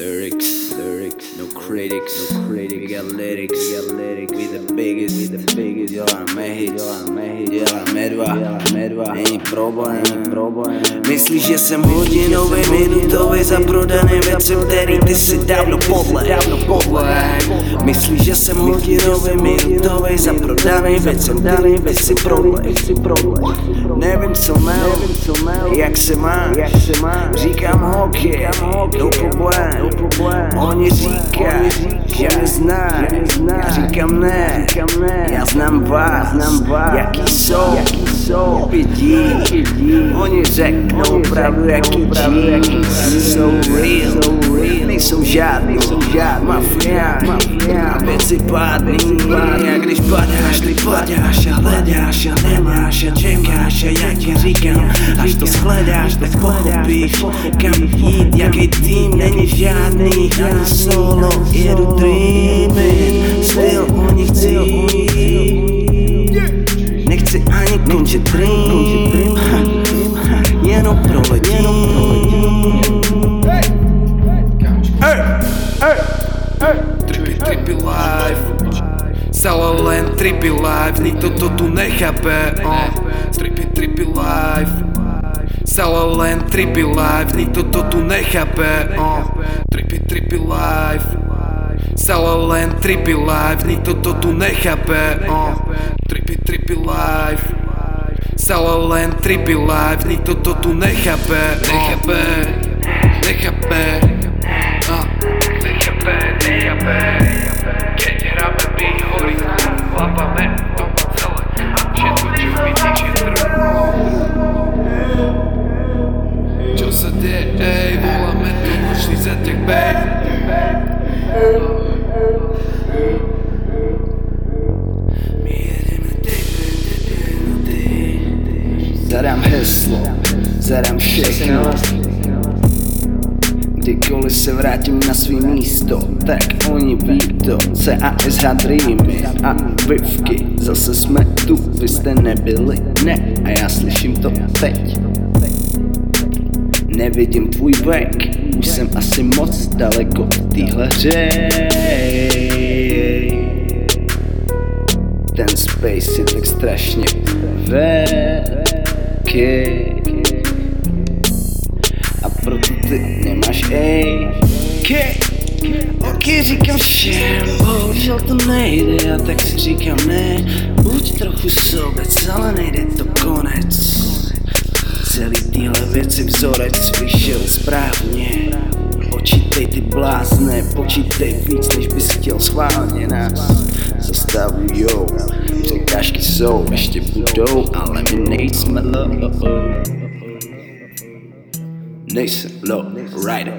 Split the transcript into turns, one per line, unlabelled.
Lyrics, lyrics, no critics, no critics. We got lyrics, we got lyrics. We the biggest, we the biggest. Děláme hit, děláme hit, děláme dva, děláme dva. Není problém, není problém. Myslíš, že jsem hodinový, minutový za prodané věci, který ty si dávno podle, dávno podle. Myslíš, že jsem hodinový, minutový za prodaný věci, který ty si prodle, si prodle. Nevím, co mel, jak se máš, jak se máš. Říkám hoky, no problém, no problém. Oni říkají, že mě zná, já říkám ne, já znám vás, znám vás, jaký jsou, pětí, oni řeknou pravdu, jaký G, jsou real, nejsou žádný, mafia, věci pádný, padáš a hledáš a nemáš a čekáš a jak ti říkám, až to shledáš, tak pochopíš, kam jít, jaký tým, není žádný, jen solo, jedu dreaming, styl oni chci Nechci
len trippy life Nikto to tu nechápe oh. Trippy, trippy life Stále len trippy life Nikto to tu nechápe oh. Trippy, trippy life Stále len trippy life Nikto to tu nechápe oh. Trippy, trippy life Stále len trippy life Nikto to tu nechápe Nechápe Deje, ej Voláme to nočný zatek, babe
My jedeme Zadám heslo, zadám všechno. Kdykoliv se vrátím na svý místo, tak oni ví to CASH Dreamy a Vivky, zase jsme tu, vy jste nebyli, ne, a já slyším to teď Nevidím tvůj vek, už jsem asi moc daleko v téhle hře Ten space je tak strašně velký A proto ty nemáš ej Ok, říkám všem, bohužel to nejde A tak si říkám ne, buď trochu sobec, ale nejde to konec Celý tyhle věci vzorec vyšel správně. Počítej ty blázne, počítej víc, než bys chtěl schválně nás Zastavujou, překážky jsou, ještě budou, ale my nejsme low Nejsem low rider